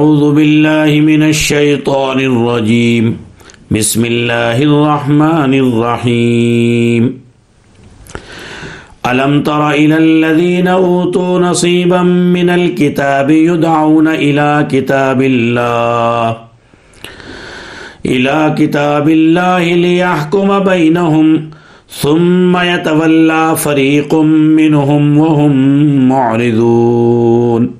أعوذ بالله من الشيطان الرجيم. بسم الله الرحمن الرحيم. ألم تر إلى الذين أوتوا نصيبا من الكتاب يدعون إلى كتاب الله إلى كتاب الله ليحكم بينهم ثم يتولى فريق منهم وهم معرضون.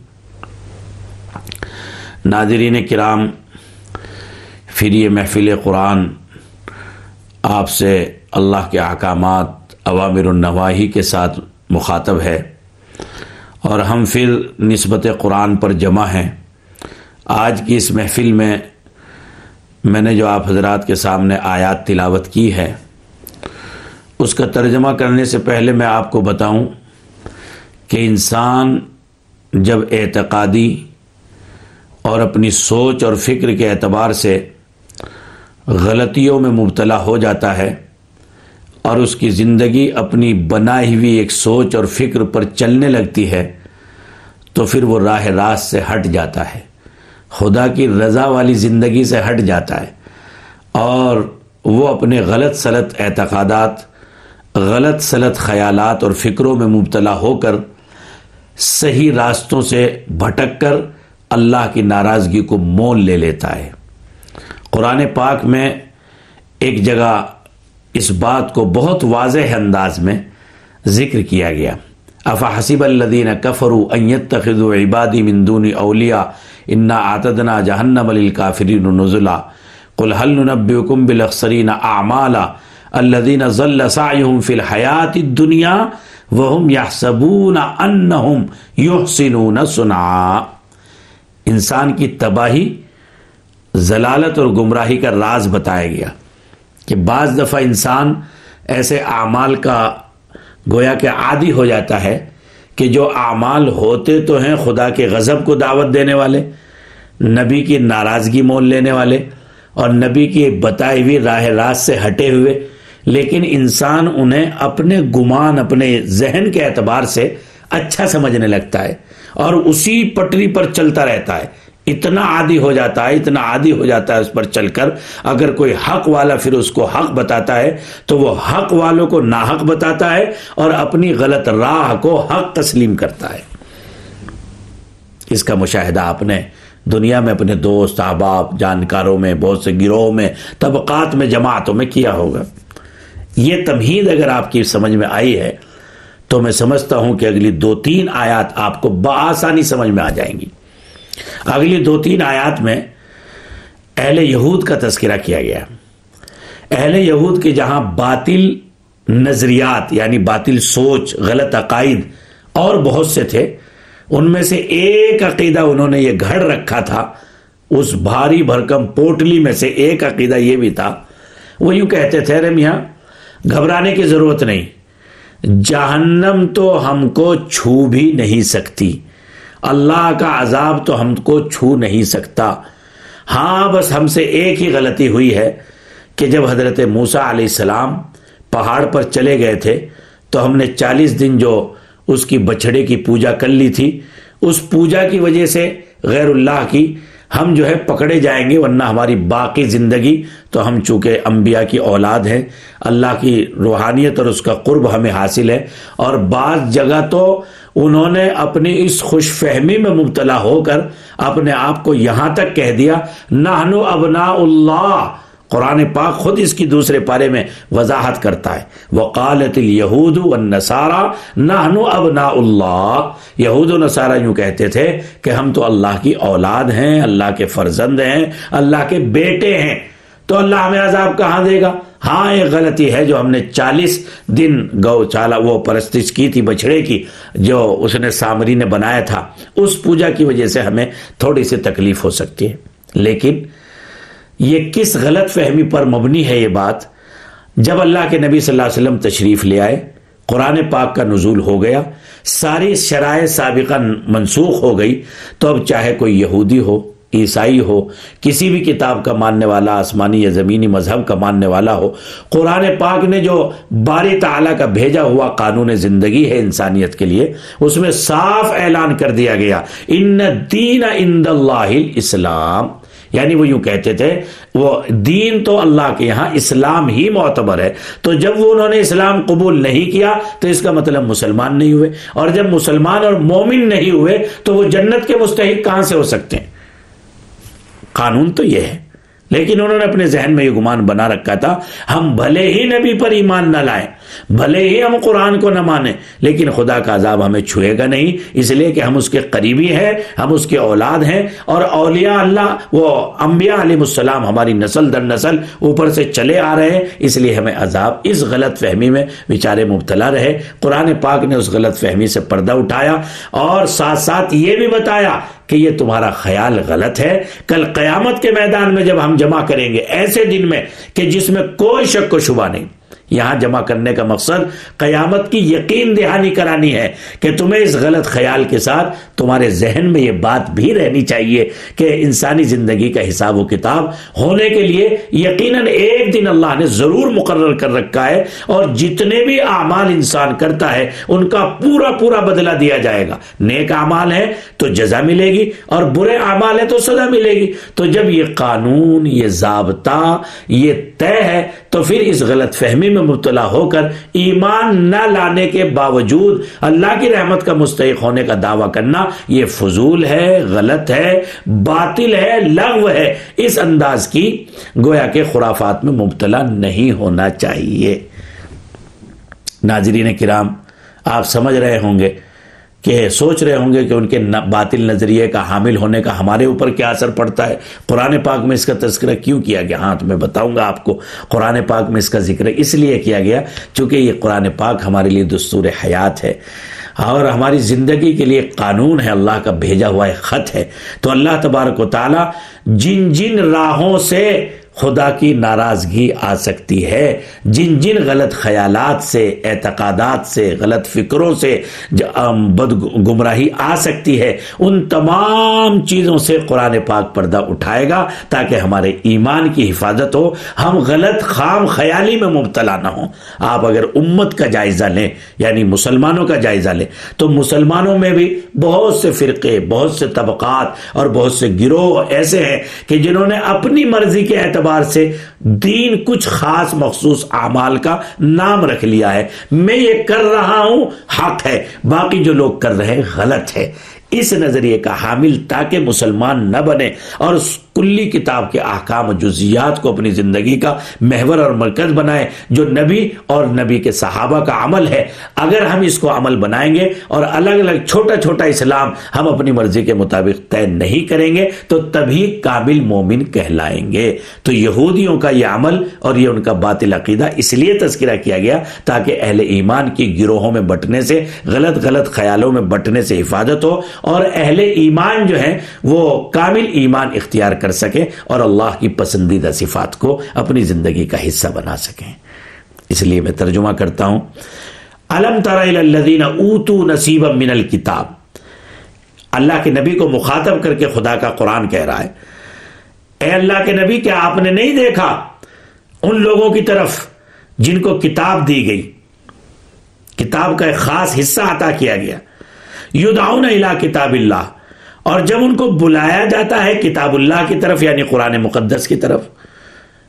ناظرین کرام، پھر یہ محفل قرآن آپ سے اللہ کے احکامات عوامر النواحی کے ساتھ مخاطب ہے اور ہم پھر نسبت قرآن پر جمع ہیں۔ آج کی اس محفل میں میں نے جو آپ حضرات کے سامنے آیات تلاوت کی ہے، اس کا ترجمہ کرنے سے پہلے میں آپ کو بتاؤں کہ انسان جب اعتقادی اور اپنی سوچ اور فکر کے اعتبار سے غلطیوں میں مبتلا ہو جاتا ہے اور اس کی زندگی اپنی بنائی ہوئی ایک سوچ اور فکر پر چلنے لگتی ہے، تو پھر وہ راہ راست سے ہٹ جاتا ہے۔ خدا کی رضا والی زندگی سے ہٹ جاتا ہے۔ اور وہ اپنے غلط سلط اعتقادات، غلط سلط خیالات اور فکروں میں مبتلا ہو کر صحیح راستوں سے بھٹک کر اللہ کی ناراضگی کو مول لے لیتا ہے۔ قرآن پاک میں ایک جگہ اس بات کو بہت واضح انداز میں ذکر کیا گیا۔ افا حسب الدین کفرو ایتخذ عبادی من دون اولیاء انا آتدنا جہنم للکافرین نزلا۔ قل هل ننبئکم بالاخسرین اعمالا الذین ظل سعیهم فی الحیات الدنیا وهم یحسبون انہم یحسنون صنعا انسان کی تباہی، ضلالت اور گمراہی کا راز بتایا گیا کہ بعض دفعہ انسان ایسے اعمال کا گویا کہ عادی ہو جاتا ہے کہ جو اعمال ہوتے تو ہیں خدا کے غضب کو دعوت دینے والے، نبی کی ناراضگی مول لینے والے اور نبی کی بتائی ہوئی راہ راست سے ہٹے ہوئے، لیکن انسان انہیں اپنے گمان، اپنے ذہن کے اعتبار سے اچھا سمجھنے لگتا ہے اور اسی پٹری پر چلتا رہتا ہے۔ اتنا عادی ہو جاتا ہے، اتنا عادی ہو جاتا ہے اس پر چل کر۔ اگر کوئی حق والا پھر اس کو حق بتاتا ہے، تو وہ حق والوں کو ناحق بتاتا ہے اور اپنی غلط راہ کو حق تسلیم کرتا ہے۔ اس کا مشاہدہ آپ نے دنیا میں اپنے دوست، احباب، جانکاروں میں، بہت سے گروہوں میں، طبقات میں، جماعتوں میں کیا ہوگا۔ یہ تمہید اگر آپ کی سمجھ میں آئی ہے تو میں سمجھتا ہوں کہ اگلی دو تین آیات آپ کو بآسانی سمجھ میں آ جائیں گی۔ اگلی دو تین آیات میں اہل یہود کا تذکرہ کیا گیا۔ اہل یہود کے جہاں باطل نظریات یعنی باطل سوچ، غلط عقائد اور بہت سے تھے، ان میں سے ایک عقیدہ انہوں نے یہ گھڑ رکھا تھا۔ اس بھاری بھرکم پوٹلی میں سے ایک عقیدہ یہ بھی تھا۔ وہ یوں کہتے تھے رے میاں، گھبرانے کی ضرورت نہیں۔ جہنم تو ہم کو چھو بھی نہیں سکتی۔ اللہ کا عذاب تو ہم کو چھو نہیں سکتا۔ ہاں بس ہم سے ایک ہی غلطی ہوئی ہے کہ جب حضرت موسا علیہ السلام پہاڑ پر چلے گئے تھے، تو ہم نے چالیس دن جو اس کی بچھڑے کی پوجا کر لی تھی۔ اس پوجا کی وجہ سے غیر اللہ کی ہم جو ہے پکڑے جائیں گے، ورنہ ہماری باقی زندگی تو ہم چونکہ انبیاء کی اولاد ہیں، اللہ کی روحانیت اور اس کا قرب ہمیں حاصل ہے۔ اور بعض جگہ تو انہوں نے اپنی اس خوش فہمی میں مبتلا ہو کر اپنے آپ کو یہاں تک کہہ دیا نہنو ابنا اللہ قرآن پاک خود اس کی دوسرے پارے میں وضاحت کرتا ہے۔ وقالت الیہود والنصارى نحن ابناء اللہ یہود و نصارہ یوں کہتے تھے کہ ہم تو اللہ کی اولاد ہیں، اللہ کے فرزند ہیں، اللہ کے بیٹے ہیں۔ تو اللہ ہمیں عذاب کہاں دے گا؟ ہاں ایک غلطی ہے جو ہم نے چالیس دن گو چالا وہ پرستش کی تھی بچھڑے کی، جو اس نے سامری نے بنایا تھا۔ اس پوجا کی وجہ سے ہمیں تھوڑی سی تکلیف ہو سکتی ہے۔ لیکن یہ کس غلط فہمی پر مبنی ہے یہ بات؟ جب اللہ کے نبی صلی اللہ علیہ وسلم تشریف لے آئے، قرآن پاک کا نزول ہو گیا، ساری شرائع سابقہ منسوخ ہو گئی، تو اب چاہے کوئی یہودی ہو، عیسائی ہو، کسی بھی کتاب کا ماننے والا، آسمانی یا زمینی مذہب کا ماننے والا ہو، قرآن پاک نے جو باری تعالیٰ کا بھیجا ہوا قانون زندگی ہے انسانیت کے لیے، اس میں صاف اعلان کر دیا گیا، ان دین اند اللہ اسلام یعنی وہ یوں کہتے تھے، وہ دین تو اللہ کے یہاں اسلام ہی معتبر ہے۔ تو جب وہ انہوں نے اسلام قبول نہیں کیا، تو اس کا مطلب مسلمان نہیں ہوئے۔ اور جب مسلمان اور مومن نہیں ہوئے، تو وہ جنت کے مستحق کہاں سے ہو سکتے ہیں؟ قانون تو یہ ہے۔ لیکن انہوں نے اپنے ذہن میں یہ گمان بنا رکھا تھا، ہم بھلے ہی نبی پر ایمان نہ لائیں، بھلے ہی ہم قرآن کو نہ مانیں، لیکن خدا کا عذاب ہمیں چھوئے گا نہیں، اس لیے کہ ہم اس کے قریبی ہیں، ہم اس کے اولاد ہیں، اور اولیاء اللہ، وہ انبیاء علیہ السلام ہماری نسل در نسل اوپر سے چلے آ رہے ہیں، اس لیے ہمیں عذاب اس غلط فہمی میں بیچارے مبتلا رہے۔ قرآن پاک نے اس غلط فہمی سے پردہ اٹھایا، اور ساتھ ساتھ یہ بھی بتایا کہ یہ تمہارا خیال غلط ہے۔ کل قیامت کے میدان میں جب ہم جمع کریں گے ایسے دن میں کہ جس میں کوئی شک و شبہ نہیں۔ یہاں جمع کرنے کا مقصد قیامت کی یقین دہانی کرانی ہے کہ تمہیں اس غلط خیال کے ساتھ تمہارے ذہن میں یہ بات بھی رہنی چاہیے کہ انسانی زندگی کا حساب و کتاب ہونے کے لیے یقیناً ایک دن اللہ نے ضرور مقرر کر رکھا ہے اور جتنے بھی اعمال انسان کرتا ہے ان کا پورا پورا بدلہ دیا جائے گا۔ نیک اعمال ہے تو جزا ملے گی اور برے اعمال ہے تو سزا ملے گی۔ تو جب یہ قانون، یہ ضابطہ، یہ طے ہے، تو پھر اس غلط فہمی میں مبتلا ہو کر ایمان نہ لانے کے باوجود اللہ کی رحمت کا مستحق ہونے کا دعویٰ کرنا یہ فضول ہے، غلط ہے، باطل ہے، لغو ہے۔ اس انداز کی گویا کے خرافات میں مبتلا نہیں ہونا چاہیے۔ ناظرین کرام، آپ سمجھ رہے ہوں گے کہ سوچ رہے ہوں گے کہ ان کے باطل نظریے کا حامل ہونے کا ہمارے اوپر کیا اثر پڑتا ہے؟ قرآن پاک میں اس کا تذکرہ کیوں کیا گیا؟ ہاں تو میں بتاؤں گا آپ کو۔ قرآن پاک میں اس کا ذکر اس لیے کیا گیا چونکہ یہ قرآن پاک ہمارے لیے دستور حیات ہے۔ اور ہماری زندگی کے لیے قانون ہے، اللہ کا بھیجا ہوا ایک خط ہے۔ تو اللہ تبارک و تعالی جن جن راہوں سے خدا کی ناراضگی آ سکتی ہے۔ جن جن غلط خیالات سے، اعتقادات سے، غلط فکروں سے بد گمراہی آ سکتی ہے، ان تمام چیزوں سے قرآن پاک پردہ اٹھائے گا تاکہ ہمارے ایمان کی حفاظت ہو۔ ہم غلط خام خیالی میں مبتلا نہ ہوں۔ آپ اگر امت کا جائزہ لیں یعنی مسلمانوں کا جائزہ لیں، تو مسلمانوں میں بھی بہت سے فرقے، بہت سے طبقات اور بہت سے گروہ ایسے ہیں کہ جنہوں نے اپنی مرضی کے اعتبار اعتبار سے دین کچھ خاص مخصوص اعمال کا نام رکھ لیا ہے۔ میں یہ کر رہا ہوں، حق ہے۔ باقی جو لوگ کر رہے ہیں، غلط ہے۔ اس نظریے کا حامل تاکہ مسلمان نہ بنے اور اس کلی کتاب کے احکام و جزیات کو اپنی زندگی کا محور اور مرکز بنائے جو نبی اور نبی کے صحابہ کا عمل ہے۔ اگر ہم اس کو عمل بنائیں گے اور الگ الگ چھوٹا چھوٹا اسلام ہم اپنی مرضی کے مطابق طے نہیں کریں گے، تو تبھی قابل مومن کہلائیں گے۔ تو یہودیوں کا یہ عمل اور یہ ان کا باطل عقیدہ اس لیے تذکرہ کیا گیا تاکہ اہل ایمان کی گروہوں میں بٹنے سے، غلط غلط خیالوں میں بٹنے سے حفاظت ہو اور اہل ایمان جو ہیں وہ کامل ایمان اختیار کر سکیں اور اللہ کی پسندیدہ صفات کو اپنی زندگی کا حصہ بنا سکیں۔ اس لیے میں ترجمہ کرتا ہوں۔ علم ترین اوتو نصیب من الکتاب۔ اللہ کے نبی کو مخاطب کر کے خدا کا قرآن کہہ رہا ہے۔ اے اللہ کے نبی، کیا آپ نے نہیں دیکھا ان لوگوں کی طرف جن کو کتاب دی گئی؟ کتاب کا ایک خاص حصہ عطا کیا گیا۔ یدعون الى کتاب اللہ۔ اور جب ان کو بلایا جاتا ہے کتاب اللہ کی طرف یعنی قرآن مقدس کی طرف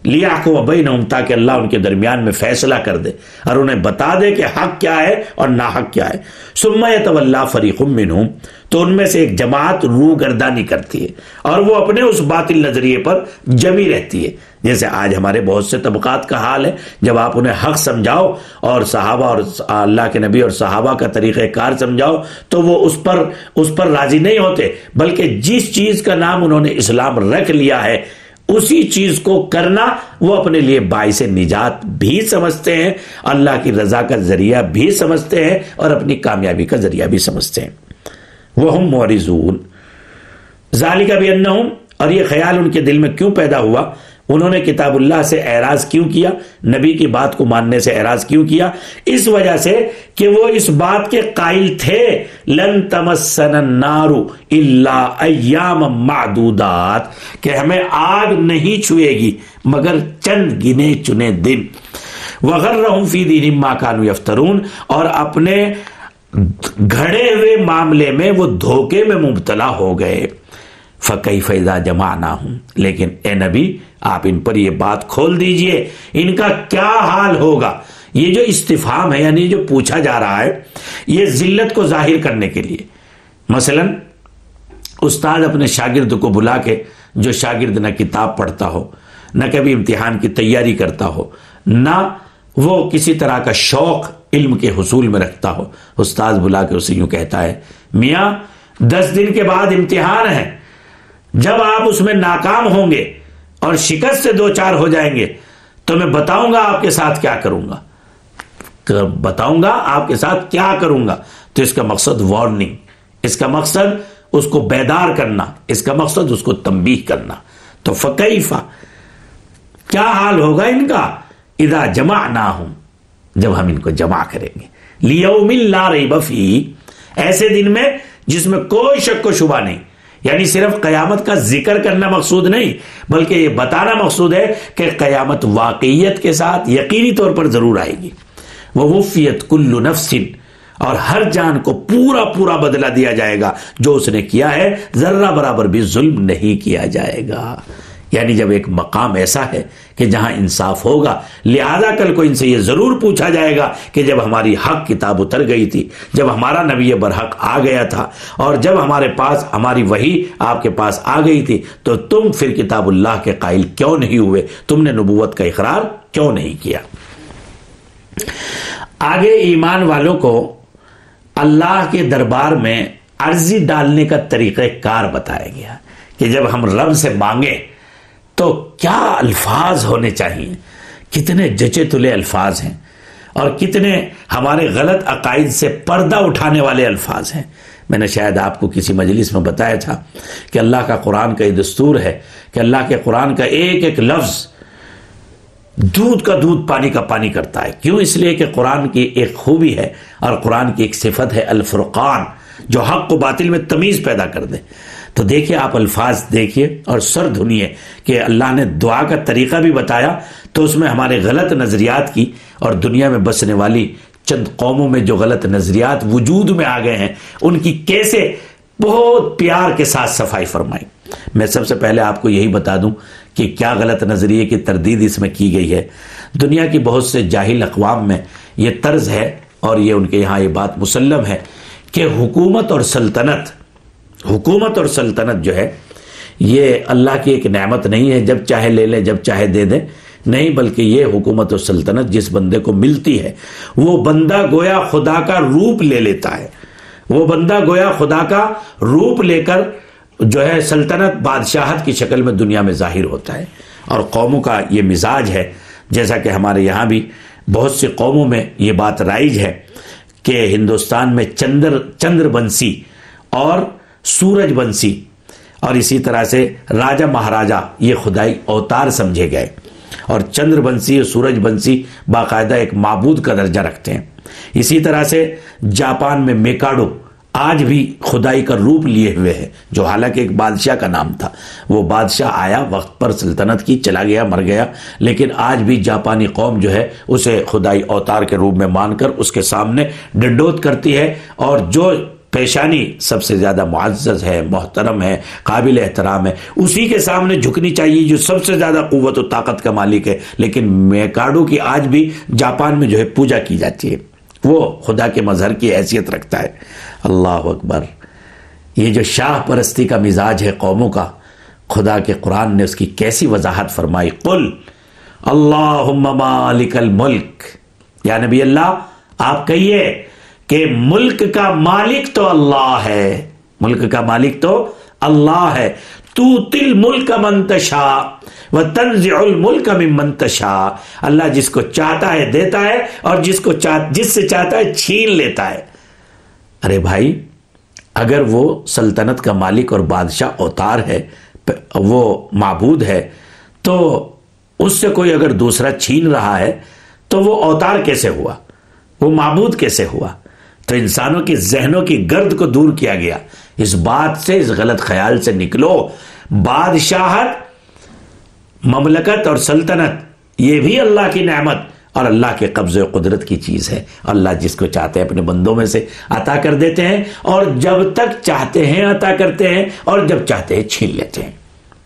لیا کو تاکہ اللہ ان کے درمیان میں فیصلہ کر دے اور انہیں بتا دے کہ حق کیا ہے اور نا حق کیا ہے۔ سما تو اللہ فریق منہم، تو ان میں سے ایک جماعت روح گردانی کرتی ہے اور وہ اپنے اس باطل نظریے پر جمی رہتی ہے۔ جیسے آج ہمارے بہت سے طبقات کا حال ہے، جب آپ انہیں حق سمجھاؤ اور صحابہ اور اللہ کے نبی اور صحابہ کا طریقہ کار سمجھاؤ، تو وہ اس پر اس پر راضی نہیں ہوتے، بلکہ جس چیز کا نام انہوں نے اسلام رکھ لیا ہے اسی چیز کو کرنا وہ اپنے لیے باعث نجات بھی سمجھتے ہیں، اللہ کی رضا کا ذریعہ بھی سمجھتے ہیں اور اپنی کامیابی کا ذریعہ بھی سمجھتے ہیں۔ وہ ہم مورزون ظالی کا بھی اور یہ خیال ان کے دل میں کیوں پیدا ہوا؟ انہوں نے کتاب اللہ سے اعراض کیوں کیا؟ نبی کی بات کو ماننے سے اعراض کیوں کیا؟ اس وجہ سے کہ وہ اس بات کے قائل تھے، لن تمسن النار الا ایام معدودات، کہ ہمیں آگ نہیں چھوئے گی، مگر چند گنے چنے دن۔ وغرہم فی دینہم ما کانوا یفترون، اور اپنے گھڑے ہوئے معاملے میں وہ دھوکے میں مبتلا ہو گئے۔ فقی فیضا جمع نہ ہوں لیکن اے نبی، آپ ان پر یہ بات کھول دیجیے۔ ان کا کیا حال ہوگا؟ یہ جو استفام ہے یعنی جو پوچھا جا رہا ہے، یہ ذلت کو ظاہر کرنے کے لیے۔ مثلا، استاد اپنے شاگرد کو بلا کے جو شاگرد نہ کتاب پڑھتا ہو، نہ کبھی امتحان کی تیاری کرتا ہو، نہ وہ کسی طرح کا شوق علم کے حصول میں رکھتا ہو، استاد بلا کے اسے یوں کہتا ہے، میاں، دس دن کے بعد امتحان ہے۔ جب آپ اس میں ناکام ہوں گے اور شکست سے دو چار ہو جائیں گے تو میں بتاؤں گا آپ کے ساتھ کیا کروں گا۔ بتاؤں گا آپ کے ساتھ کیا کروں گا۔ تو اس کا مقصد وارننگ اس کا مقصد اس کو بیدار کرنا، اس کا مقصد اس کو تنبیہ کرنا۔ تو فقیفہ کیا حال ہوگا ان کا؟ ادا جمع نہ ہوں جب ہم ان کو جمع کریں گے۔ لیو مل لا رہی بفی ایسے دن میں جس میں کوئی شک و شبہ نہیں۔ یعنی صرف قیامت کا ذکر کرنا مقصود نہیں، بلکہ یہ بتانا مقصود ہے کہ قیامت واقعیت کے ساتھ یقینی طور پر ضرور آئے گی۔ وہ وفیت کلو نفسن اور ہر جان کو پورا پورا بدلہ دیا جائے گا۔ جو اس نے کیا ہے، ذرہ برابر بھی ظلم نہیں کیا جائے گا۔ یعنی جب ایک مقام ایسا ہے کہ جہاں انصاف ہوگا، لہذا کل کو ان سے یہ ضرور پوچھا جائے گا کہ جب ہماری حق کتاب اتر گئی تھی، جب ہمارا نبی برحق آ گیا تھا اور جب ہمارے پاس ہماری وہی آپ کے پاس آ گئی تھی، تو تم پھر کتاب اللہ کے قائل کیوں نہیں ہوئے؟ تم نے نبوت کا اقرار کیوں نہیں کیا؟ آگے ایمان والوں کو اللہ کے دربار میں عرضی ڈالنے کا طریقہ کار بتایا گیا کہ جب ہم رب سے مانگیں تو کیا الفاظ ہونے چاہیے؟ کتنے جچے تلے الفاظ ہیں اور کتنے ہمارے غلط عقائد سے پردہ اٹھانے والے الفاظ ہیں۔ میں نے شاید آپ کو کسی مجلس میں بتایا تھا کہ اللہ کا قرآن کا یہ دستور ہے کہ اللہ کے قرآن کا ایک ایک لفظ دودھ کا دودھ پانی کا پانی کرتا ہے۔ کیوں؟ اس لیے کہ قرآن کی ایک خوبی ہے اور قرآن کی ایک صفت ہے الفرقان، جو حق و باطل میں تمیز پیدا کر دے۔ تو دیکھیے آپ الفاظ دیکھیے اور سر دھنیے کہ اللہ نے دعا کا طریقہ بھی بتایا تو اس میں ہمارے غلط نظریات کی اور دنیا میں بسنے والی چند قوموں میں جو غلط نظریات وجود میں آ گئے ہیں، ان کی کیسے بہت پیار کے ساتھ صفائی فرمائی۔ میں سب سے پہلے آپ کو یہی بتا دوں کہ کیا غلط نظریے کی تردید اس میں کی گئی ہے۔ دنیا کی بہت سے جاہل اقوام میں یہ طرز ہے اور یہ ان کے یہاں یہ بات مسلم ہے کہ حکومت اور سلطنت حکومت اور سلطنت جو ہے، یہ اللہ کی ایک نعمت نہیں ہے، جب چاہے لے لیں، جب چاہے دے دیں۔ نہیں، بلکہ یہ حکومت اور سلطنت جس بندے کو ملتی ہے، وہ بندہ گویا خدا کا روپ لے لیتا ہے۔ وہ بندہ گویا خدا کا روپ لے کر جو ہے سلطنت بادشاہت کی شکل میں دنیا میں ظاہر ہوتا ہے۔ اور قوموں کا یہ مزاج ہے، جیسا کہ ہمارے یہاں بھی بہت سی قوموں میں یہ بات رائج ہے کہ ہندوستان میں چندر چندر بنسی اور سورج بنسی اور اسی طرح سے راجا مہاراجا یہ خدائی اوتار سمجھے گئے اور چندر بنسی اور سورج بنسی باقاعدہ ایک معبود کا درجہ رکھتے ہیں۔ اسی طرح سے جاپان میں میکاڈو آج بھی خدائی کا روپ لیے ہوئے ہے جو حالانکہ ایک بادشاہ کا نام تھا۔ وہ بادشاہ آیا، وقت پر سلطنت کی، چلا گیا، مر گیا۔ لیکن آج بھی جاپانی قوم جو ہے، اسے خدائی اوتار کے روپ میں مان کر اس کے سامنے ڈنڈوت کرتی ہے اور جو پیشانی سب سے زیادہ معزز ہے، محترم ہے، قابل احترام ہے۔ اسی کے سامنے جھکنی چاہیے جو سب سے زیادہ قوت و طاقت کا مالک ہے۔ لیکن میکاڈو کی آج بھی جاپان میں جو ہے پوجا کی جاتی ہے۔ وہ خدا کے مظہر کی حیثیت رکھتا ہے۔ اللہ اکبر۔ یہ جو شاہ پرستی کا مزاج ہے قوموں کا، خدا کے قرآن نے اس کی کیسی وضاحت فرمائی؟ قل اللہ مالک الملک۔ یا نبی اللہ، آپ کہیے کہ ملک کا مالک تو اللہ ہے۔ ملک کا مالک تو اللہ ہے۔ تو تل ملک منتشا وہ تنز الملک میں منتشا اللہ جس کو چاہتا ہے دیتا ہے اور جس کو جس سے چاہتا ہے چھین لیتا ہے۔ ارے بھائی، اگر وہ سلطنت کا مالک اور بادشاہ اوتار ہے، وہ معبود ہے، تو اس سے کوئی اگر دوسرا چھین رہا ہے، تو وہ اوتار کیسے ہوا؟ وہ معبود کیسے ہوا؟ تو انسانوں کی ذہنوں کی گرد کو دور کیا گیا۔ اس بات سے، اس غلط خیال سے نکلو۔ بادشاہت، مملکت اور سلطنت، یہ بھی اللہ کی نعمت۔ اور اللہ کے قبض و قدرت کی چیز ہے۔ اللہ جس کو چاہتے ہیں اپنے بندوں میں سے عطا کر دیتے ہیں اور جب تک چاہتے ہیں عطا کرتے ہیں اور جب چاہتے ہیں چھین لیتے ہیں۔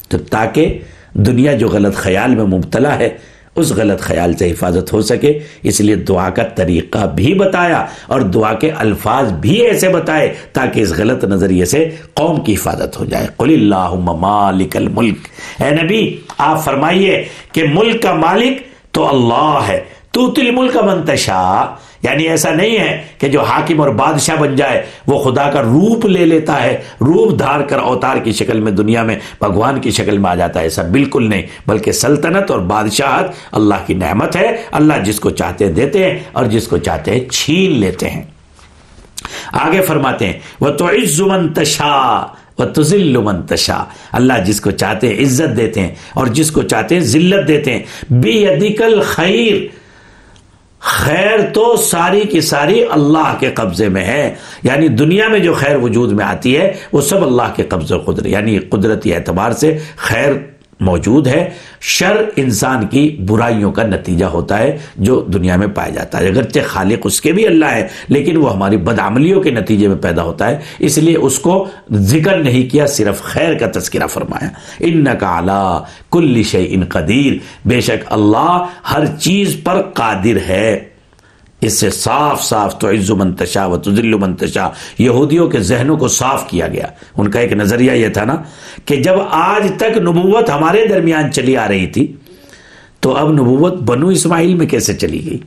تو تاکہ دنیا جو غلط خیال میں مبتلا ہے اس غلط خیال سے حفاظت ہو سکے۔ اس لیے دعا کا طریقہ بھی بتایا اور دعا کے الفاظ بھی ایسے بتائے تاکہ اس غلط نظریے سے قوم کی حفاظت ہو جائے۔ قل اللہ مالک الملک۔ اے نبی، آپ فرمائیے کہ ملک کا مالک تو اللہ ہے۔ تو تل ملک منتشا یعنی ایسا نہیں ہے کہ جو حاکم اور بادشاہ بن جائے، وہ خدا کا روپ لے لیتا ہے، روپ دھار کر اوتار کی شکل میں دنیا میں بھگوان کی شکل میں آ جاتا ہے۔ ایسا بالکل نہیں، بلکہ سلطنت اور بادشاہت اللہ کی نعمت ہے۔ اللہ جس کو چاہتے ہیں دیتے ہیں اور جس کو چاہتے ہیں چھین لیتے ہیں۔ آگے فرماتے ہیں وہ تو عز منتشا وہ تزل منتشا اللہ جس کو چاہتے ہیں عزت دیتے ہیں اور جس کو چاہتے ہیں ذلت دیتے ہیں۔ بے ادیکل خیر خیر تو ساری کی ساری اللہ کے قبضے میں ہے۔ یعنی دنیا میں جو خیر وجود میں آتی ہے، وہ سب اللہ کے قبضے قدرت یعنی قدرتی اعتبار سے خیر موجود ہے۔ شر انسان کی برائیوں کا نتیجہ ہوتا ہے جو دنیا میں پایا جاتا ہے۔ اگرچہ خالق اس کے بھی اللہ ہے، لیکن وہ ہماری بدعملیوں کے نتیجے میں پیدا ہوتا ہے۔ اس لیے اس کو ذکر نہیں کیا، صرف خیر کا تذکرہ فرمایا۔ ان کا اعلیٰ کل ان قدیر۔ بے شک اللہ ہر چیز پر قادر ہے۔ اس سے صاف صاف تو عز و منتشا و تزل منتشا یہودیوں کے ذہنوں کو صاف کیا گیا۔ ان کا ایک نظریہ یہ تھا نا کہ جب آج تک نبوت ہمارے درمیان چلی آ رہی تھی، تو اب نبوت بنو اسماعیل میں کیسے چلی گئی؟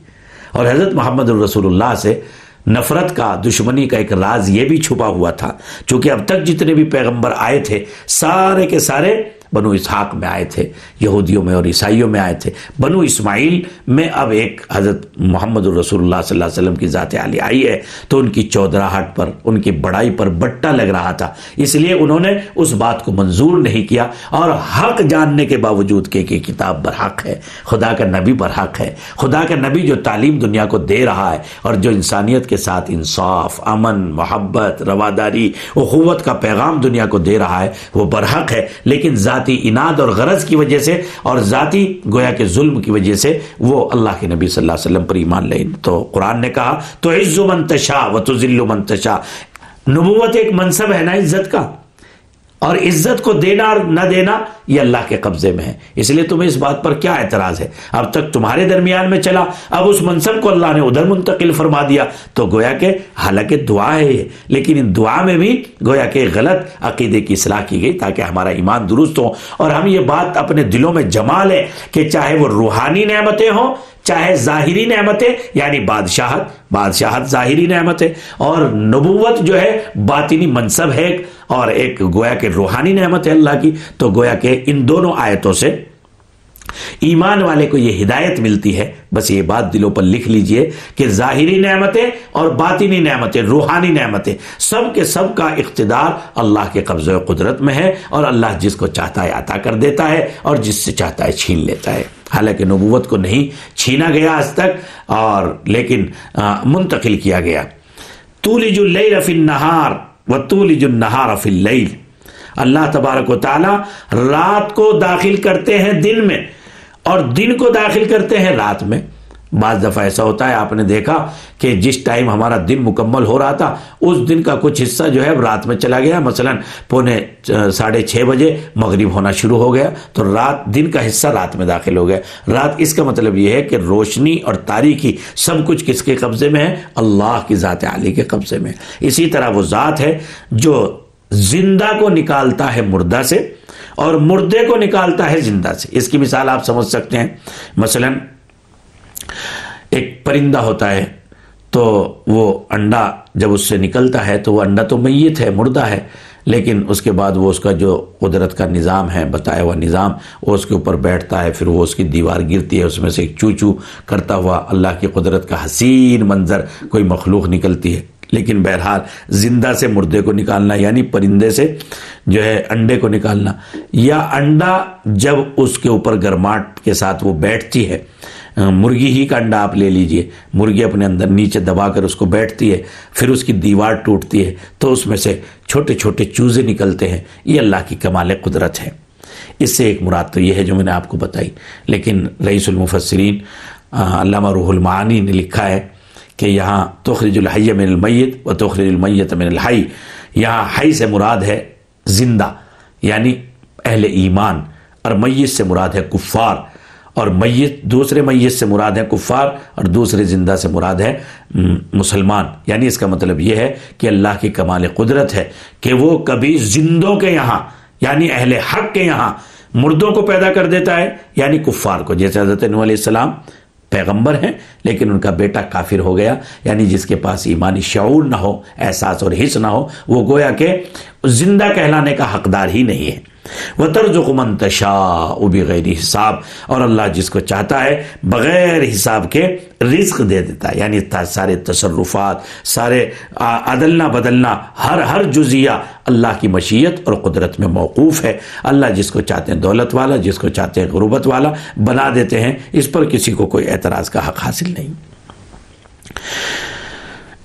اور حضرت محمد الرسول اللہ سے نفرت کا، دشمنی کا ایک راز یہ بھی چھپا ہوا تھا۔ چونکہ اب تک جتنے بھی پیغمبر آئے تھے، سارے کے سارے بنو اسحاق میں آئے تھے، یہودیوں میں اور عیسائیوں میں آئے تھے۔ بنو اسماعیل میں اب ایک حضرت محمد الرسول اللہ صلی اللہ علیہ وسلم کی ذات علی آئی ہے، تو ان کی چودراہٹ پر، ان کی بڑائی پر بٹا لگ رہا تھا۔ اس لیے انہوں نے اس بات کو منظور نہیں کیا اور حق جاننے کے باوجود کہ کہ کتاب برحق ہے، خدا کا نبی برحق ہے۔ خدا کا نبی جو تعلیم دنیا کو دے رہا ہے اور جو انسانیت کے ساتھ انصاف، امن، محبت، رواداری، اخوت کا پیغام دنیا کو دے رہا ہے، وہ برحق ہے۔ لیکن ذات ذاتی اناد اور غرض کی وجہ سے اور ذاتی گویا کے ظلم کی وجہ سے وہ اللہ کے نبی صلی اللہ علیہ وسلم پر ایمان لے۔ تو قرآن نے کہا تو عز و منتشا و تو ذل منتشا نبوت ایک منصب ہے نا عزت کا؟ اور عزت کو دینا اور نہ دینا، یہ اللہ کے قبضے میں ہے۔ اس لیے تمہیں اس بات پر کیا اعتراض ہے؟ اب تک تمہارے درمیان میں چلا، اب اس منصب کو اللہ نے ادھر منتقل فرما دیا۔ تو گویا کہ حالانکہ دعا ہے یہ، لیکن ان دعا میں بھی گویا کہ غلط عقیدے کی اصلاح کی گئی تاکہ ہمارا ایمان درست ہو۔ اور ہم یہ بات اپنے دلوں میں جما لیں کہ چاہے وہ روحانی نعمتیں ہوں چاہے ظاہری نعمتیں یعنی بادشاہت بادشاہت ظاہری نعمت ہے اور نبوت جو ہے باطنی منصب ہے، اور ایک گویا کے روحانی نعمت ہے اللہ کی، تو گویا کہ ان دونوں آیتوں سے ایمان والے کو یہ ہدایت ملتی ہے۔ بس یہ بات دلوں پر لکھ لیجیے کہ ظاہری نعمتیں اور باطنی نعمتیں، روحانی نعمتیں، سب کے سب کا اقتدار اللہ کے قبضہ قدرت میں ہے، اور اللہ جس کو چاہتا ہے عطا کر دیتا ہے، اور جس سے چاہتا ہے چھین لیتا ہے۔ حالانکہ نبوت کو نہیں چھینا گیا آج تک اور لیکن منتقل کیا گیا۔ تولج اللیل فی النہار نہار و تولج النہار فی اللیل۔ اللہ تبارک و تعالی رات کو داخل کرتے ہیں دن میں اور دن کو داخل کرتے ہیں رات میں۔ بعض دفعہ ایسا ہوتا ہے، آپ نے دیکھا کہ جس ٹائم ہمارا دن مکمل ہو رہا تھا، اس دن کا کچھ حصہ جو ہے، رات میں چلا گیا۔ مثلا پونے ساڑھے چھ بجے مغرب ہونا شروع ہو گیا، تو رات، دن کا حصہ رات میں داخل ہو گیا۔ رات اس کا مطلب یہ ہے کہ روشنی اور تاریخی سب کچھ کس کے قبضے میں ہے؟ اللہ کی ذات علی کے قبضے میں۔ اسی طرح وہ ذات ہے جو زندہ کو نکالتا ہے مردہ سے اور مردے کو نکالتا ہے زندہ سے۔ اس کی مثال آپ سمجھ سکتے ہیں۔ مثلا ایک پرندہ ہوتا ہے، تو وہ انڈا جب اس سے نکلتا ہے، تو وہ انڈا تو میت ہے، مردہ ہے، لیکن اس کے بعد وہ اس کا جو قدرت کا نظام ہے، بتایا ہوا نظام، وہ اس کے اوپر بیٹھتا ہے، پھر وہ اس کی دیوار گرتی ہے، اس میں سے ایک چو چو کرتا ہوا اللہ کی قدرت کا حسین منظر کوئی مخلوق نکلتی ہے۔ لیکن بہرحال زندہ سے مردے کو نکالنا یعنی پرندے سے جو ہے انڈے کو نکالنا، یا انڈا جب اس کے اوپر گرماٹ کے ساتھ وہ بیٹھتی ہے ہاں، مرغی ہی کا انڈا آپ لے لیجیے۔ مرغی اپنے اندر نیچے دبا کر اس کو بیٹھتی ہے، پھر اس کی دیوار ٹوٹتی ہے، تو اس میں سے چھوٹے چھوٹے چوزے نکلتے ہیں۔ یہ اللہ کی کمال قدرت ہے۔ اس سے ایک مراد تو یہ ہے جو میں نے آپ کو بتائی۔ لیکن رئیس المفسرین علامہ روح المعانی نے لکھا ہے کہ یہاں تخرج الحی من المیت و تخرج المیت من الحی۔ یہاں حی سے مراد ہے زندہ یعنی اہل ایمان، اور میت سے مراد ہے کفار۔ اور میت دوسرے میت سے مراد ہے کفار اور دوسرے زندہ سے مراد ہے مسلمان۔ یعنی اس کا مطلب یہ ہے کہ اللہ کی کمال قدرت ہے کہ وہ کبھی زندوں کے یہاں یعنی اہل حق کے یہاں مردوں کو پیدا کر دیتا ہے یعنی کفار کو۔ جیسے حضرت نو علیہ السلام پیغمبر ہیں، لیکن ان کا بیٹا کافر ہو گیا یعنی جس کے پاس ایمانی شعور نہ ہو، احساس اور حص نہ ہو، وہ گویا کہ زندہ کہلانے کا حقدار ہی نہیں ہے۔ وہ طرز منتشا بغیر حساب۔ اور اللہ جس کو چاہتا ہے، بغیر حساب کے رزق دے دیتا ہے۔ یعنی سارے تصرفات، سارے عدلنا بدلنا، ہر ہر جزیہ اللہ کی مشیت اور قدرت میں موقوف ہے۔ اللہ جس کو چاہتے ہیں دولت والا، جس کو چاہتے ہیں غربت والا، بنا دیتے ہیں۔ اس پر کسی کو کوئی اعتراض کا حق حاصل نہیں۔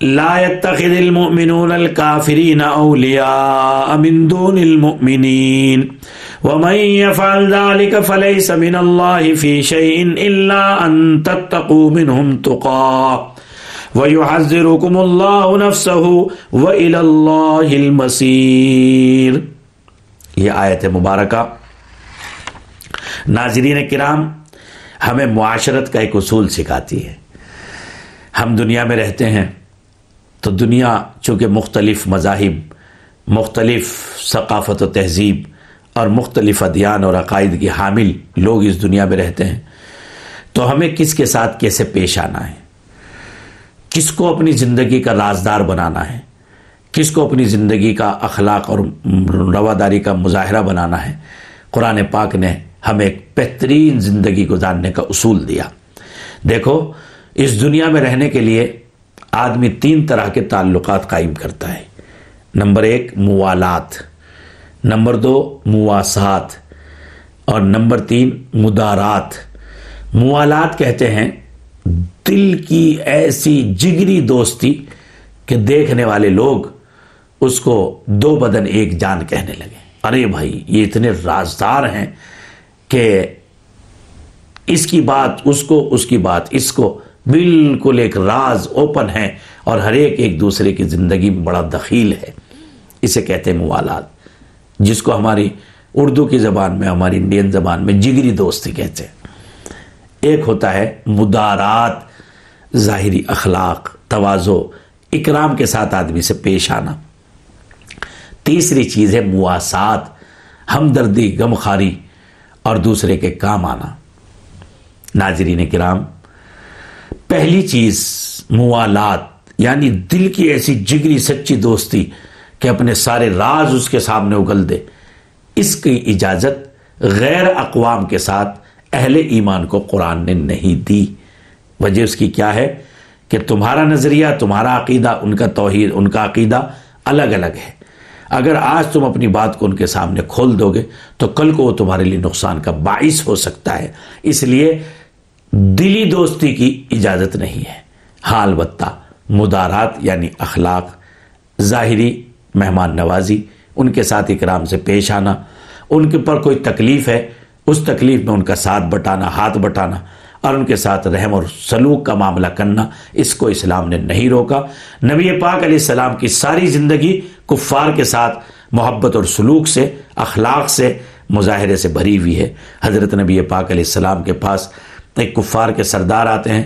لا يتخذ المؤمنون الكافرين أولياء من دون المؤمنين. ومن يفعل ذلك فليس من الله في شيء إلا أن تتقوا منهم تقا ويحذركم الله نفسه وإلى الله المصير. یہ آیت مبارکہ ناظرین کرام ہمیں معاشرت کا ایک اصول سکھاتی ہے ہم دنیا میں رہتے ہیں تو دنیا چونکہ مختلف مذاہب، مختلف ثقافت و تہذیب اور مختلف ادیان اور عقائد کی حامل لوگ اس دنیا میں رہتے ہیں، تو ہمیں کس کے ساتھ کیسے پیش آنا ہے؟ کس کو اپنی زندگی کا رازدار بنانا ہے؟ کس کو اپنی زندگی کا اخلاق اور رواداری کا مظاہرہ بنانا ہے؟ قرآن پاک نے ہمیں ایک بہترین زندگی گزارنے کا اصول دیا۔ دیکھو، اس دنیا میں رہنے کے لیے آدمی تین طرح کے تعلقات قائم کرتا ہے۔ نمبر ایک، موالات۔ نمبر دو، مواسات۔ اور نمبر تین، مدارات۔ موالات کہتے ہیں، دل کی ایسی جگری دوستی کہ دیکھنے والے لوگ اس کو دو بدن ایک جان کہنے لگے۔ ارے بھائی، یہ اتنے رازدار ہیں کہ اس کی بات اس کو، اس کی بات اس کو بالکل ایک راز اوپن ہے اور ہر ایک ایک دوسرے کی زندگی میں بڑا دخیل ہے۔ اسے کہتے ہیں موالات۔ جس کو ہماری اردو کی زبان میں، ہماری انڈین زبان میں جگری دوستی کہتے ہیں۔ ایک ہوتا ہے مدارات، ظاہری اخلاق، توازو، اکرام کے ساتھ آدمی سے پیش آنا۔ تیسری چیز ہے مواسات، ہمدردی غمخاری اور دوسرے کے کام آنا۔ ناظرین کرام پہلی چیز موالات یعنی دل کی ایسی جگری سچی دوستی کہ اپنے سارے راز اس کے سامنے اگل دے۔ اس کی اجازت غیر اقوام کے ساتھ اہل ایمان کو قرآن نے نہیں دی۔ وجہ اس کی کیا ہے؟ کہ تمہارا نظریہ، تمہارا عقیدہ، ان کا توحید، ان کا عقیدہ الگ الگ ہے۔ اگر آج تم اپنی بات کو ان کے سامنے کھول دو گے تو کل کو وہ تمہارے لیے نقصان کا باعث ہو سکتا ہے۔ اس لیے دلی دوستی کی اجازت نہیں ہے۔ ہاں البتہ مدارات یعنی اخلاق، ظاہری مہمان نوازی، ان کے ساتھ اکرام سے پیش آنا، ان کے پر کوئی تکلیف ہے، اس تکلیف میں ان کا ساتھ بٹانا، ہاتھ بٹانا، اور ان کے ساتھ رحم اور سلوک کا معاملہ کرنا، اس کو اسلام نے نہیں روکا۔ نبی پاک علیہ السلام کی ساری زندگی کفار کے ساتھ محبت اور سلوک سے، اخلاق سے، مظاہرے سے بھری ہوئی ہے۔ حضرت نبی پاک علیہ السلام کے پاس ایک کفار کے سردار آتے ہیں،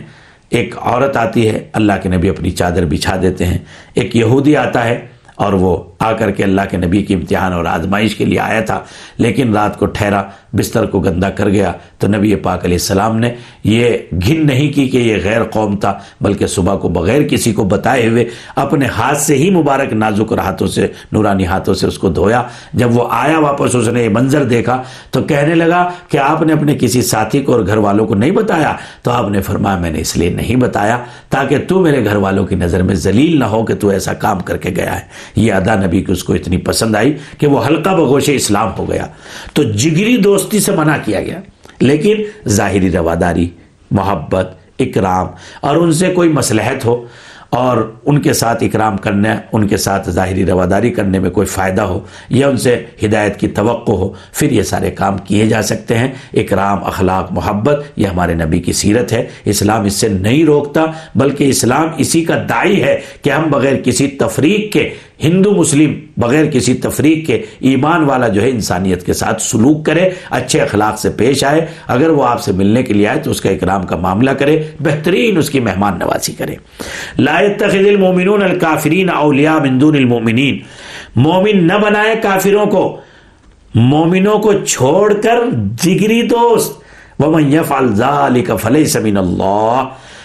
ایک عورت آتی ہے، اللہ کے نبی اپنی چادر بچھا دیتے ہیں، ایک یہودی آتا ہے اور وہ آ کر کے اللہ کے نبی کی امتحان اور آزمائش کے لیے آیا تھا، لیکن رات کو ٹھہرا، بستر کو گندا کر گیا۔ تو نبی پاک علیہ السلام نے یہ گھن نہیں کی کہ یہ غیر قوم تھا، بلکہ صبح کو بغیر کسی کو بتائے ہوئے اپنے ہاتھ سے ہی مبارک نازک ہاتھوں سے، نورانی ہاتھوں سے اس کو دھویا۔ جب وہ آیا واپس، اس نے یہ منظر دیکھا تو کہنے لگا کہ آپ نے اپنے کسی ساتھی کو اور گھر والوں کو نہیں بتایا۔ تو آپ نے فرمایا، میں نے اس لیے نہیں بتایا تاکہ تو میرے گھر والوں کی نظر میں ذلیل نہ ہو کہ تو ایسا کام کر کے گیا ہے۔ یہ ادا نبی کی اس کو اتنی پسند آئی کہ وہ ہلکا بگوش اسلام ہو گیا۔ تو جگری دوستی سے منع کیا گیا۔ لیکن ظاہری رواداری، محبت، اکرام اور ان سے کوئی مسلحت ہو اور ان کے ساتھ اکرام کرنے، ان کے ساتھ ظاہری رواداری کرنے میں کوئی فائدہ ہو یا ان سے ہدایت کی توقع ہو، پھر یہ سارے کام کیے جا سکتے ہیں۔ اکرام، اخلاق، محبت، یہ ہمارے نبی کی سیرت ہے۔ اسلام اس سے نہیں روکتا، بلکہ اسلام اسی کا دائی ہے کہ ہم بغیر کسی تفریق کے ہندو مسلم بغیر کسی تفریق کے ایمان والا جو ہے انسانیت کے ساتھ سلوک کرے، اچھے اخلاق سے پیش آئے، اگر وہ آپ سے ملنے کے لیے آئے تو اس کا اکرام کا معاملہ کرے، بہترین اس کی مہمان نوازی کرے۔ لا المومنون الکافرین اولیاء من دون المومنین مومن نہ بنائے کافروں کو، مومنوں کو چھوڑ کر جگری دوست۔ وَمَنْ يَفْعَلْ ذَلِكَ فَلَيْسَ مِنَ اللَّهِ۔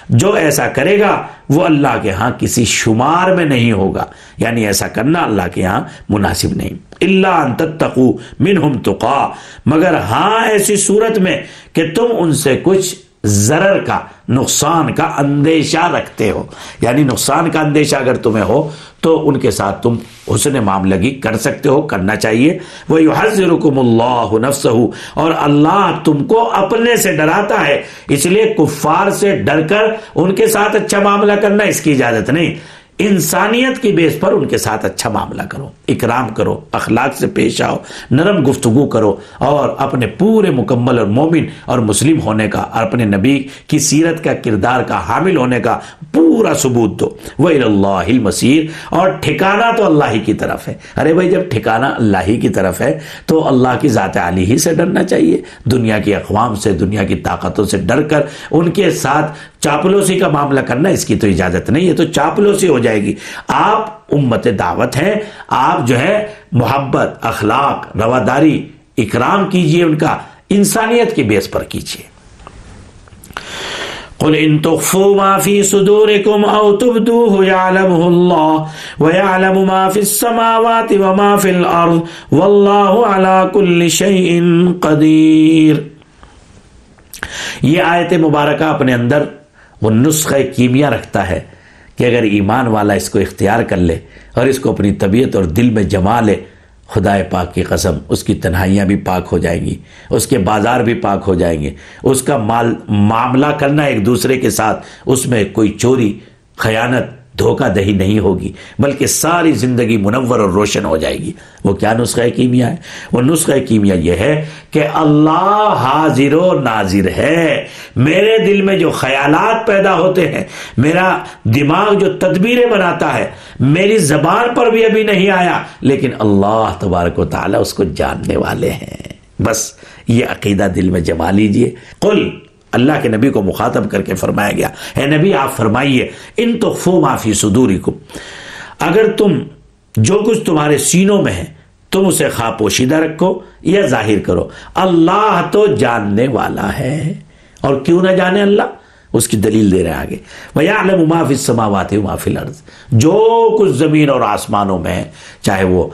جو ایسا کرے گا وہ اللہ کے ہاں کسی شمار میں نہیں ہوگا۔ یعنی ایسا کرنا اللہ کے ہاں مناسب نہیں۔ اللہ تتقو منہم تقا۔ مگر ہاں ایسی صورت میں کہ تم ان سے کچھ ضرر کا، نقصان کا اندیشہ رکھتے ہو۔ یعنی نقصان کا اندیشہ اگر تمہیں ہو، تو ان کے ساتھ تم حسن معاملگی کر سکتے ہو، کرنا چاہیے۔ وہ حضرکم اللہ نفس اور اللہ تم کو اپنے سے ڈراتا ہے۔ اس لیے کفار سے ڈر کر ان کے ساتھ اچھا معاملہ کرنا اس کی اجازت نہیں۔ انسانیت کی بیس پر ان کے ساتھ اچھا معاملہ کرو۔ اکرام کرو، اخلاق سے پیش آؤ، نرم گفتگو کرو اور اپنے پورے مکمل اور مومن اور مسلم ہونے کا، اور اپنے نبی کی سیرت کا کردار کا حامل ہونے کا پورا ثبوت دو۔ وہ اللہ مسیر اور ٹھکانہ تو اللہ ہی کی طرف ہے۔ ارے بھائی، جب ٹھکانہ اللہ ہی کی طرف ہے، تو اللہ کی ذات علی ہی سے ڈرنا چاہیے۔ دنیا کی اقوام سے، دنیا کی طاقتوں سے ڈر کر، ان کے ساتھ چاپلوسی کا معاملہ کرنا، اس کی تو اجازت نہیں ہے، تو چاپلوسی ہو جائے گی۔ آپ امت دعوت ہیں۔ آپ جو ہے محبت، اخلاق، رواداری، اکرام کیجیے ان کا، انسانیت کی بیس پر کیجیے۔ قل ان تخفوا ما في صدوركم او تبدوه يعلمه الله ويعلم ما في السماوات وما في الارض والله على كل شيء قدير یہ آیت مبارکہ اپنے اندر وہ نسخہ کیمیا رکھتا ہے۔ کہ اگر ایمان والا اس کو اختیار کر لے اور اس کو اپنی طبیعت اور دل میں جما لے خدا پاک کی قسم، اس کی تنہائیاں بھی پاک ہو جائیں گی، اس کے بازار بھی پاک ہو جائیں گے۔ اس کا مال معاملہ کرنا ایک دوسرے کے ساتھ، اس میں کوئی چوری، خیانت دھوکہ دہی نہیں ہوگی، بلکہ ساری زندگی منور اور روشن ہو جائے گی۔ وہ کیا نسخہ کیمیا ہے؟ وہ نسخہ کیمیا یہ ہے کہ اللہ حاضر و ناظر ہے۔ میرے دل میں جو خیالات پیدا ہوتے ہیں، میرا دماغ جو تدبیریں بناتا ہے، میری زبان پر بھی ابھی نہیں آیا، لیکن اللہ تبارک و تعالی اس کو جاننے والے ہیں۔ بس یہ عقیدہ دل میں جما لیجیے۔ قل اللہ کے نبی کو مخاطب کر کے فرمایا گیا۔ اے نبی، آپ فرمائیے، ان تو فو معافی سدوری کو اگر تم جو کچھ تمہارے سینوں میں ہے، تم اسے خواہ پوشیدہ رکھو یا ظاہر کرو۔ اللہ تو جاننے والا ہے۔ اور کیوں نہ جانے اللہ؟ اس کی دلیل دے رہے ہیں آگے۔ وَيَعْلَمُ مَا فِي السَّمَاوَاتِ وَمَا فِي جو کچھ زمین اور آسمانوں میں ہے، چاہے وہ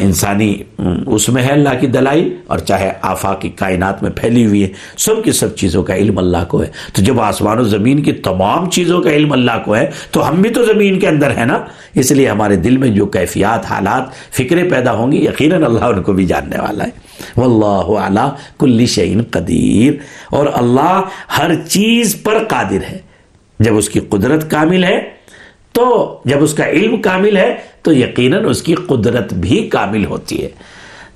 انسانی اس میں ہے اللہ کی دلائی اور چاہے آفاقی کائنات میں پھیلی ہوئی ہے، سب کی سب چیزوں کا علم اللہ کو ہے۔ تو جب آسمان و زمین کی تمام چیزوں کا علم اللہ کو ہے، تو ہم بھی تو زمین کے اندر ہے نا؟ اس لیے ہمارے دل میں جو کیفیات، حالات، فکریں پیدا ہوں گی، یقیناً اللہ ان کو بھی جاننے والا ہے۔ واللہ علی کل شعین قدیر۔ اور اللہ ہر چیز پر قادر ہے۔ جب اس کی قدرت کامل ہے تو جب اس کا علم کامل ہے تو یقیناً اس کی قدرت بھی کامل ہوتی ہے۔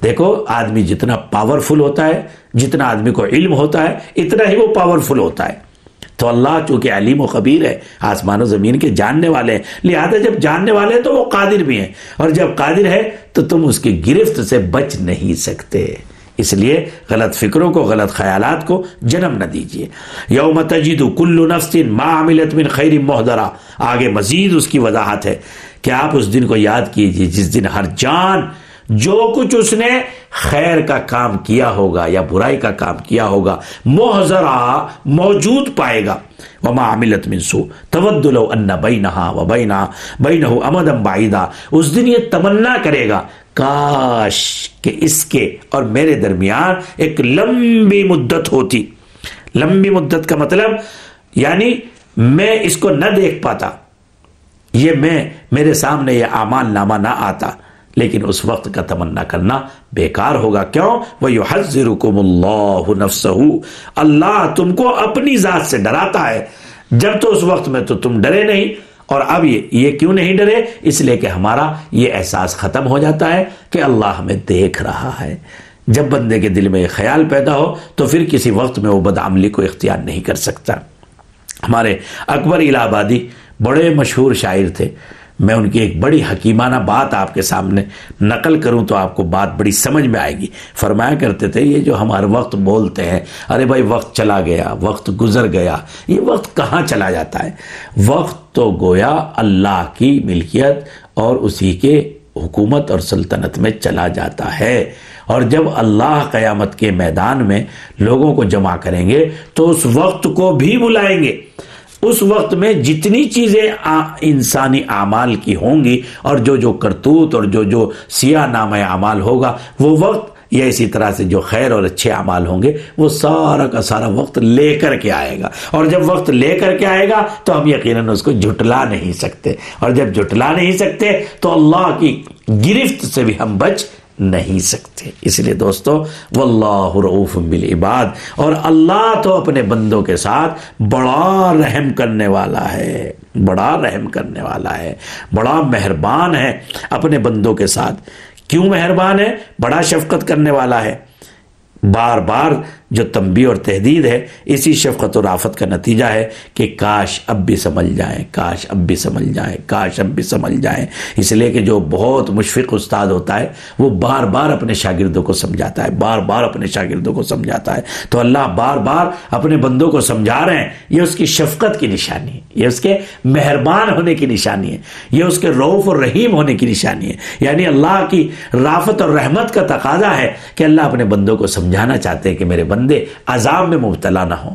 دیکھو، آدمی جتنا پاورفل ہوتا ہے، جتنا آدمی کو علم ہوتا ہے، اتنا ہی وہ پاورفل ہوتا ہے۔ تو اللہ چونکہ علیم و خبیر ہے، آسمان و زمین کے جاننے والے ہیں۔ لہذا جب جاننے والے ہیں تو وہ قادر بھی ہیں۔ اور جب قادر ہے تو تم اس کی گرفت سے بچ نہیں سکتے۔ اس لیے غلط فکروں کو، غلط خیالات کو جنم نہ دیجیے یوم تجد کل نفس ما عملت من خیر محدرا آگے مزید اس کی وضاحت ہے۔ کہ آپ اس دن کو یاد کیجیے جس دن ہر جان جو کچھ اس نے خیر کا کام کیا ہوگا یا برائی کا کام کیا ہوگا، محضرا موجود پائے گا۔ وما عملت من سو تود لو ان بینہا و بینہا بینہو امدم بعیدہ اس دن یہ تمنا کرے گا۔ کاش کہ اس کے اور میرے درمیان ایک لمبی مدت ہوتی۔ لمبی مدت کا مطلب یعنی میں اس کو نہ دیکھ پاتا۔ یہ میں، میرے سامنے یہ اعمال نامہ نہ آتا۔ لیکن اس وقت کا تمنا کرنا بیکار ہوگا۔ کیوں؟ وہ حضرکم اللہ نفسہ اللہ تم کو اپنی ذات سے ڈراتا ہے۔ جب تو اس وقت میں تو تم ڈرے نہیں، اور اب یہ یہ کیوں نہیں ڈرے؟ اس لیے کہ ہمارا یہ احساس ختم ہو جاتا ہے کہ اللہ ہمیں دیکھ رہا ہے۔ جب بندے کے دل میں یہ خیال پیدا ہو، تو پھر کسی وقت میں وہ بدعملی کو اختیار نہیں کر سکتا۔ ہمارے اکبر الہ آبادی بڑے مشہور شاعر تھے۔ میں ان کی ایک بڑی حکیمانہ بات آپ کے سامنے نقل کروں تو آپ کو بات بڑی سمجھ میں آئے گی۔ فرمایا کرتے تھے، یہ جو ہمارے وقت بولتے ہیں، ارے بھائی وقت چلا گیا، وقت گزر گیا، یہ وقت کہاں چلا جاتا ہے؟ وقت تو گویا اللہ کی ملکیت اور اسی کے حکومت اور سلطنت میں چلا جاتا ہے۔ اور جب اللہ قیامت کے میدان میں لوگوں کو جمع کریں گے تو اس وقت کو بھی بلائیں گے۔ اس وقت میں جتنی چیزیں انسانی اعمال کی ہوں گی اور جو جو کرتوت اور جو جو سیاہ نام اعمال ہوگا، وہ وقت یا اسی طرح سے جو خیر اور اچھے اعمال ہوں گے، وہ سارا کا سارا وقت لے کر کے آئے گا۔ اور جب وقت لے کر کے آئے گا، تو ہم یقیناً اس کو جھٹلا نہیں سکتے۔ اور جب جھٹلا نہیں سکتے، تو اللہ کی گرفت سے بھی ہم بچ نہیں سکتے۔ اس لیے دوستو، واللہ رعوف بالعباد۔ اور اللہ تو اپنے بندوں کے ساتھ بڑا رحم کرنے والا ہے۔ بڑا رحم کرنے والا ہے۔ بڑا مہربان ہے اپنے بندوں کے ساتھ۔ کیوں مہربان ہے؟ بڑا شفقت کرنے والا ہے۔ بار بار جو تنبی اور تحدید ہے، اسی شفقت و رافت کا نتیجہ ہے کہ کاش اب بھی سمجھ جائیں، کاش اب بھی سمجھ جائیں، کاش اب بھی سمجھ جائیں۔ اس لیے کہ جو بہت مشفق استاد ہوتا ہے، وہ بار بار اپنے شاگردوں کو سمجھاتا ہے، بار بار اپنے شاگردوں کو سمجھاتا ہے۔ تو اللہ بار بار اپنے بندوں کو سمجھا رہے ہیں، یہ اس کی شفقت کی نشانی ہے، یہ اس کے مہربان ہونے کی نشانی ہے، یہ اس کے روف اور رحیم ہونے کی نشانی ہے۔ یعنی اللہ کی رافت اور رحمت کا تقاضا ہے کہ اللہ اپنے بندوں کو سمجھانا چاہتے ہیں کہ میرے بندے عذاب میں مبتلا نہ ہوں۔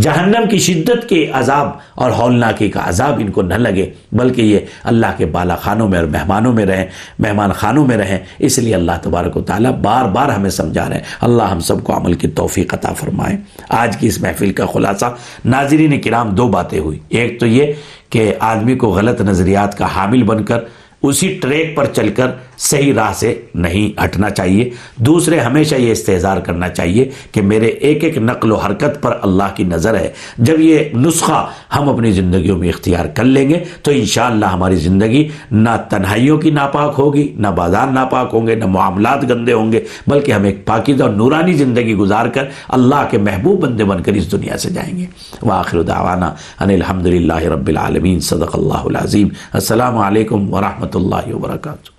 جہنم کی شدت کے عذاب اور ہولناکی کا عذاب ان کو نہ لگے، بلکہ یہ اللہ کے بالا خانوں میں اور مہمانوں میں رہیں، مہمان خانوں میں رہیں۔ اس لیے اللہ تبارک و تعالیٰ بار بار ہمیں سمجھا رہے ہیں۔ اللہ ہم سب کو عمل کی توفیق عطا فرمائے۔ آج کی اس محفل کا خلاصہ ناظرین کرام دو باتیں ہوئی۔ ایک تو یہ کہ آدمی کو غلط نظریات کا حامل بن کر اسی ٹریک پر چل کر صحیح راہ سے نہیں ہٹنا چاہیے۔ دوسرے، ہمیشہ یہ استحظار کرنا چاہیے کہ میرے ایک ایک نقل و حرکت پر اللہ کی نظر ہے۔ جب یہ نسخہ ہم اپنی زندگیوں میں اختیار کر لیں گے تو انشاءاللہ ہماری زندگی نہ تنہائیوں کی ناپاک ہوگی، نہ بازار ناپاک ہوں گے، نہ معاملات گندے ہوں گے، بلکہ ہم ایک پاکیزہ اور نورانی زندگی گزار کر اللہ کے محبوب بندے بن کر اس دنیا سے جائیں گے۔ وآخر دعوانا ان الحمد للہ رب العالمین، صدق اللہ العظیم۔ السلام علیکم ورحمۃ اللہ وبرکاتہ۔